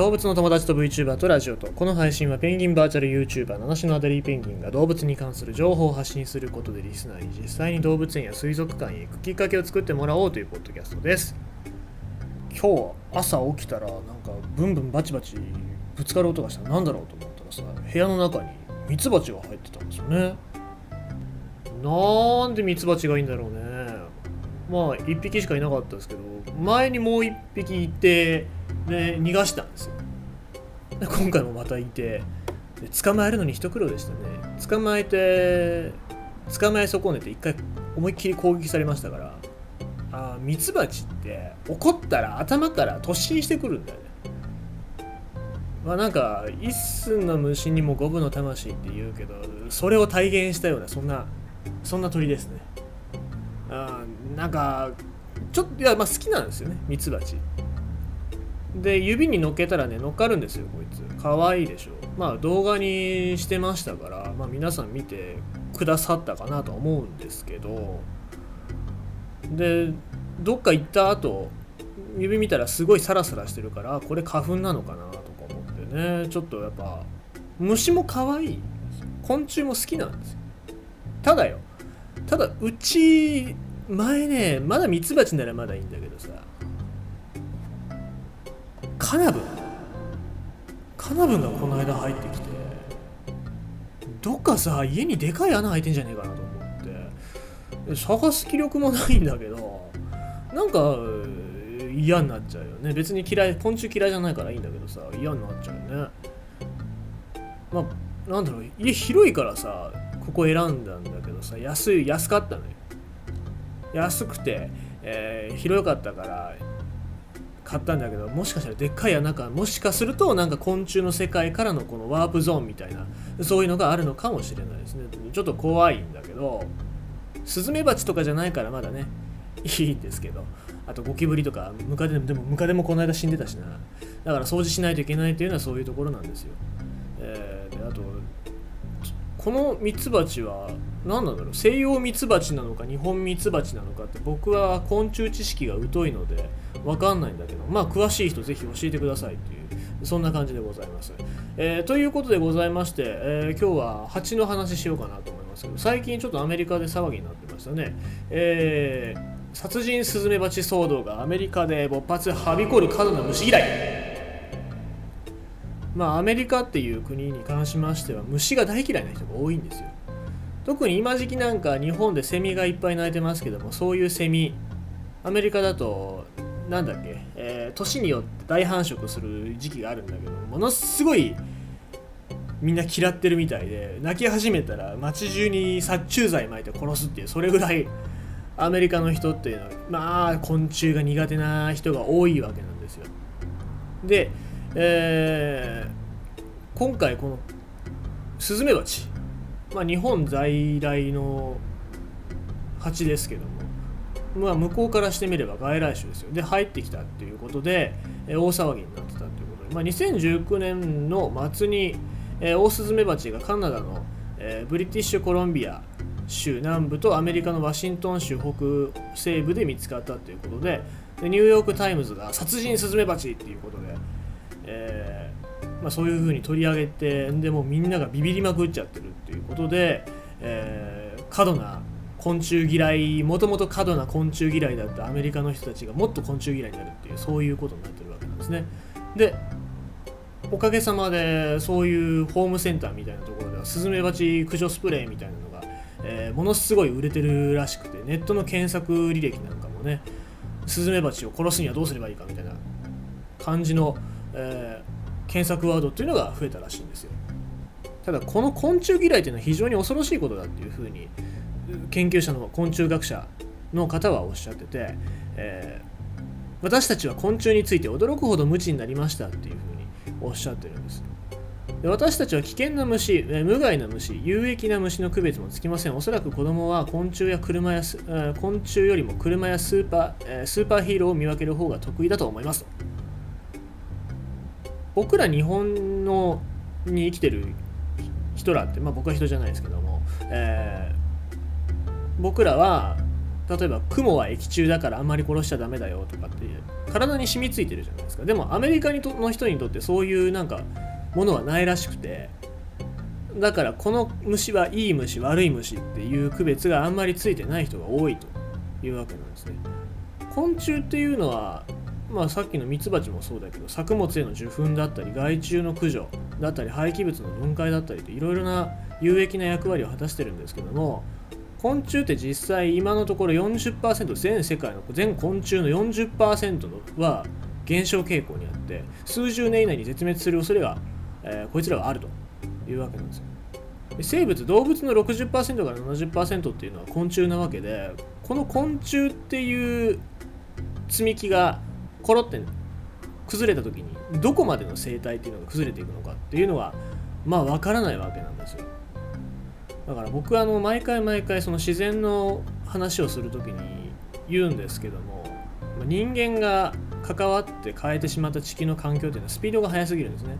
動物の友達と VTuber とラジオとこの配信はペンギンバーチャル YouTuber 七種のアデリーペンギンが動物に関する情報を発信することでリスナーに実際に動物園や水族館へ行くきっかけを作ってもらおうというポッドキャストです。今日朝起きたらなんかブンブンバチバチぶつかる音がしたら何だろうと思ったらさ部屋の中にミツバチが入ってたんですよね。なんでミツバチがいいんだろうね。まあ1匹しかいなかったですけど前にもう1匹いてで逃がしたんですよ。で今回もまたいてで捕まえるのに一苦労でしたね。捕まえて捕まえ損ねて一回思いっきり攻撃されましたからあミツバチって怒ったら頭から突進してくるんだよね。まあなんか一寸の虫にも五分の魂って言うけどそれを体現したようなそんなそんな鳥ですね。あなんかちょっといやまあ好きなんですよねミツバチ。で指に乗っけたらね乗っかるんですよこいつ。かわいいでしょ。まあ動画にしてましたから、まあ、皆さん見てくださったかなと思うんですけど。でどっか行った後指見たらすごいサラサラしてるからこれ花粉なのかなとか思ってね。ちょっとやっぱ虫も可愛い。昆虫も好きなんですよ。ただよ。ただうち前ねまだミツバチならまだいいんだけど。カナブ。ンカナブンがこの間入ってきてどっかさ家にでかい穴開いてんじゃねえかなと思って探す気力もないんだけどなんか嫌になっちゃうよね。別に嫌い昆虫嫌いじゃないからいいんだけどさ嫌になっちゃうよね。まあなんだろう。家広いからさここ選んだんだけどさ安い安かったのよ。安くて、えー広かったから買ったんだけどもしかしたらでっかい穴かもしかするとなんか昆虫の世界からのこのワープゾーンみたいなそういうのがあるのかもしれないですね。ちょっと怖いんだけどスズメバチとかじゃないからまだねいいんですけど。あとゴキブリとかムカデでもムカデもこの間死んでたしな。だから掃除しないといけないっていうのはそういうところなんですよ、えーであとこのミツバチは何なんだろう？西洋ミツバチなのか日本ミツバチなのかって僕は昆虫知識が疎いので分かんないんだけどまあ詳しい人ぜひ教えてくださいっていうそんな感じでございます、えーということでございまして、えー今日は蜂の話しようかなと思いますけど最近ちょっとアメリカで騒ぎになってましたね。えー殺人スズメバチ騒動がアメリカで勃発はびこる過度な虫嫌い。まあアメリカっていう国に関しましては虫が大嫌いな人が多いんですよ。特に今時期なんか日本でセミがいっぱい鳴いてますけどもそういうセミアメリカだとなんだっけ、えー年によって大繁殖する時期があるんだけどものすごいみんな嫌ってるみたいで泣き始めたら街中に殺虫剤撒いて殺すっていうそれぐらいアメリカの人っていうのはまあ昆虫が苦手な人が多いわけなんですよ。で、えー今回このスズメバチまあ日本在来の蜂ですけどもまあ向こうからしてみれば外来種ですよ。で入ってきたっていうことで、えー大騒ぎになってたということで、まあ、2019年の末に、えーオオスズメバチがカナダの、えーブリティッシュコロンビア州南部とアメリカのワシントン州北西部で見つかったということで。でニューヨーク・タイムズが殺人スズメバチっていうことで、えーまあ、そういうふうに取り上げてでもみんながビビりまくっちゃってるっていうことで、えー過度な昆虫嫌いもともと過度な昆虫嫌いだったアメリカの人たちがもっと昆虫嫌いになるっていうそういうことになってるわけなんですね。でおかげさまでそういうホームセンターみたいなところではスズメバチ駆除スプレーみたいなのが、えーものすごい売れてるらしくてネットの検索履歴なんかもねスズメバチを殺すにはどうすればいいかみたいな感じの、えー検索ワードっていうのが増えたらしいんですよ。ただこの昆虫嫌いっていうのは非常に恐ろしいことだっていうふうに研究者の昆虫学者の方はおっしゃってて、えー私たちは昆虫について驚くほど無知になりましたっていうふうにおっしゃってるんですで私たちは危険な虫、え無害な虫、有益な虫の区別もつきません。おそらく子供は昆虫や車や、え昆虫よりも車やスーパー、えスーパーヒーローを見分ける方が得意だと思います。僕ら日本のに生きてる人らって、まあ僕は人じゃないですけども、え僕らは例えば雲は液中だからあんまり殺しちゃダメだよとかっていう体に染みついてるじゃないですか。でもアメリカにとの人にとってそういうなんかものはないらしくて。だからこの虫はいい虫悪い虫っていう区別があんまりついてない人が多いというわけなんですね。昆虫っていうのはまあさっきのミツバチもそうだけど作物への受粉だったり害虫の駆除だったり廃棄物の分解だったりといろいろな有益な役割を果たしてるんですけども昆虫って実際今のところ40%全世界の全昆虫の40%は減少傾向にあって数十年以内に絶滅する恐れが、えー、こいつらはあると。いうわけなんですよ。生物動物の60%から70%っていうのは昆虫なわけでこの昆虫っていう積み木がコロって崩れた時にどこまでの生態っていうのが崩れていくのかっていうのはまあ分からないわけなんですよ。だから僕はあの毎回毎回その自然の話をする時に言うんですけども人間が関わって変えてしまった地球の環境っていうのはスピードが速すぎるんですね。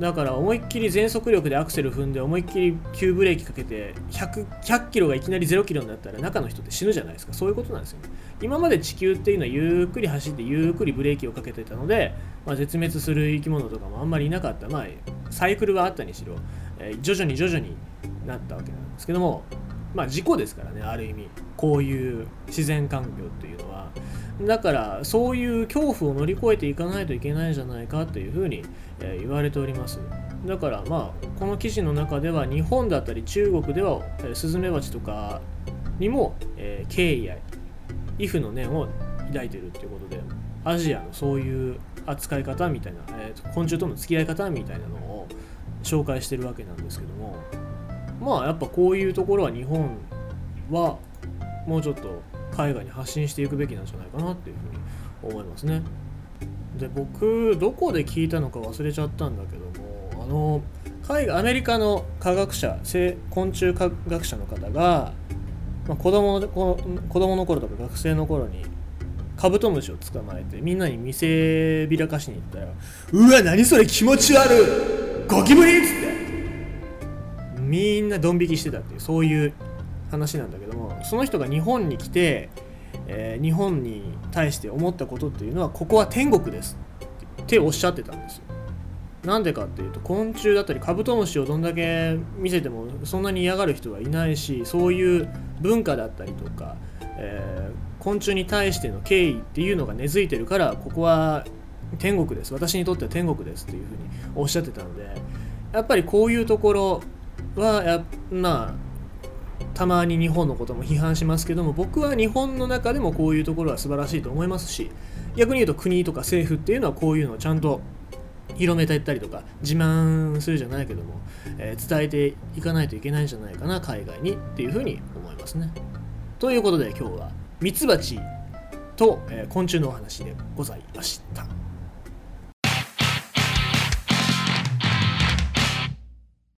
だから思いっきり全速力でアクセル踏んで思いっきり急ブレーキかけて 100, 100キロがいきなり0キロになったら中の人って死ぬじゃないですか。そういうことなんですよね。今まで地球っていうのはゆっくり走ってゆっくりブレーキをかけてたので、まあ、絶滅する生き物とかもあんまりいなかった。まあサイクルはあったにしろ、えー、徐々に徐々になったわけなんですけどもまあ事故ですからねある意味。こういう自然環境っていうのは。だからそういう恐怖を乗り越えていかないといけないんじゃないかというふうに、え言われております。だからまあこの記事の中では日本だったり中国では、えスズメバチとかにも、えー、敬意や畏怖の念を抱いているっていうことでアジアのそういう扱い方みたいな、えー、昆虫との付き合い方みたいなのを紹介してるわけなんですけどもまあやっぱこういうところは日本はもうちょっと海外に発信していくべきなんじゃないかなっていうふうに思いますね。で僕どこで聞いたのか忘れちゃったんだけどもあの海外アメリカの科学者昆虫科学者の方が、まあ、子供の子供の頃とか学生の頃にカブトムシを捕まえてみんなに見せびらかしに行ったら「うわ何それ気持ち悪いゴキブリ!」っつってみんなドン引きしてたっていうそういう話なんだけどもその人が日本に来て、えー、日本に対して思ったことっていうのはここは天国ですっておっしゃってたんですよ。なんでかっていうと昆虫だったりカブトムシをどんだけ見せてもそんなに嫌がる人はいないしそういう文化だったりとか、えー、昆虫に対しての敬意っていうのが根付いてるからここは天国です。私にとっては天国ですっていうふうにおっしゃってたのでやっぱりこういうところはやまあたまに日本のことも批判しますけども僕は日本の中でもこういうところは素晴らしいと思いますし逆に言うと国とか政府っていうのはこういうのをちゃんと広めていったりとか自慢するじゃないけども、えー、伝えていかないといけないんじゃないかな海外にっていうふうに思いますね。ということで今日はミツバチと、えー、昆虫のお話でございました。